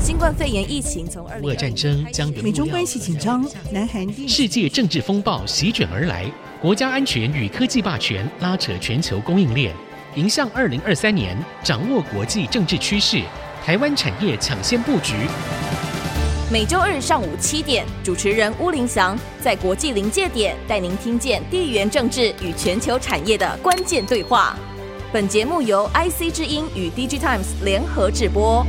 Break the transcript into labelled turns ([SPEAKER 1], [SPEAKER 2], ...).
[SPEAKER 1] 新冠肺炎疫情从二俄
[SPEAKER 2] 战争将
[SPEAKER 3] 美中关系紧张，南韩
[SPEAKER 2] 世界政治风暴席卷而来，国家安全与科技霸权拉扯全球供应链，迎向二零二三年，掌握国际政治趋势，台湾产业抢先布局。
[SPEAKER 1] 每周二上午七点，主持人巫林祥在国际临界点带您听见地缘政治与全球产业的关键对话。本节目由 IC 之音与 DG Times 联合制播。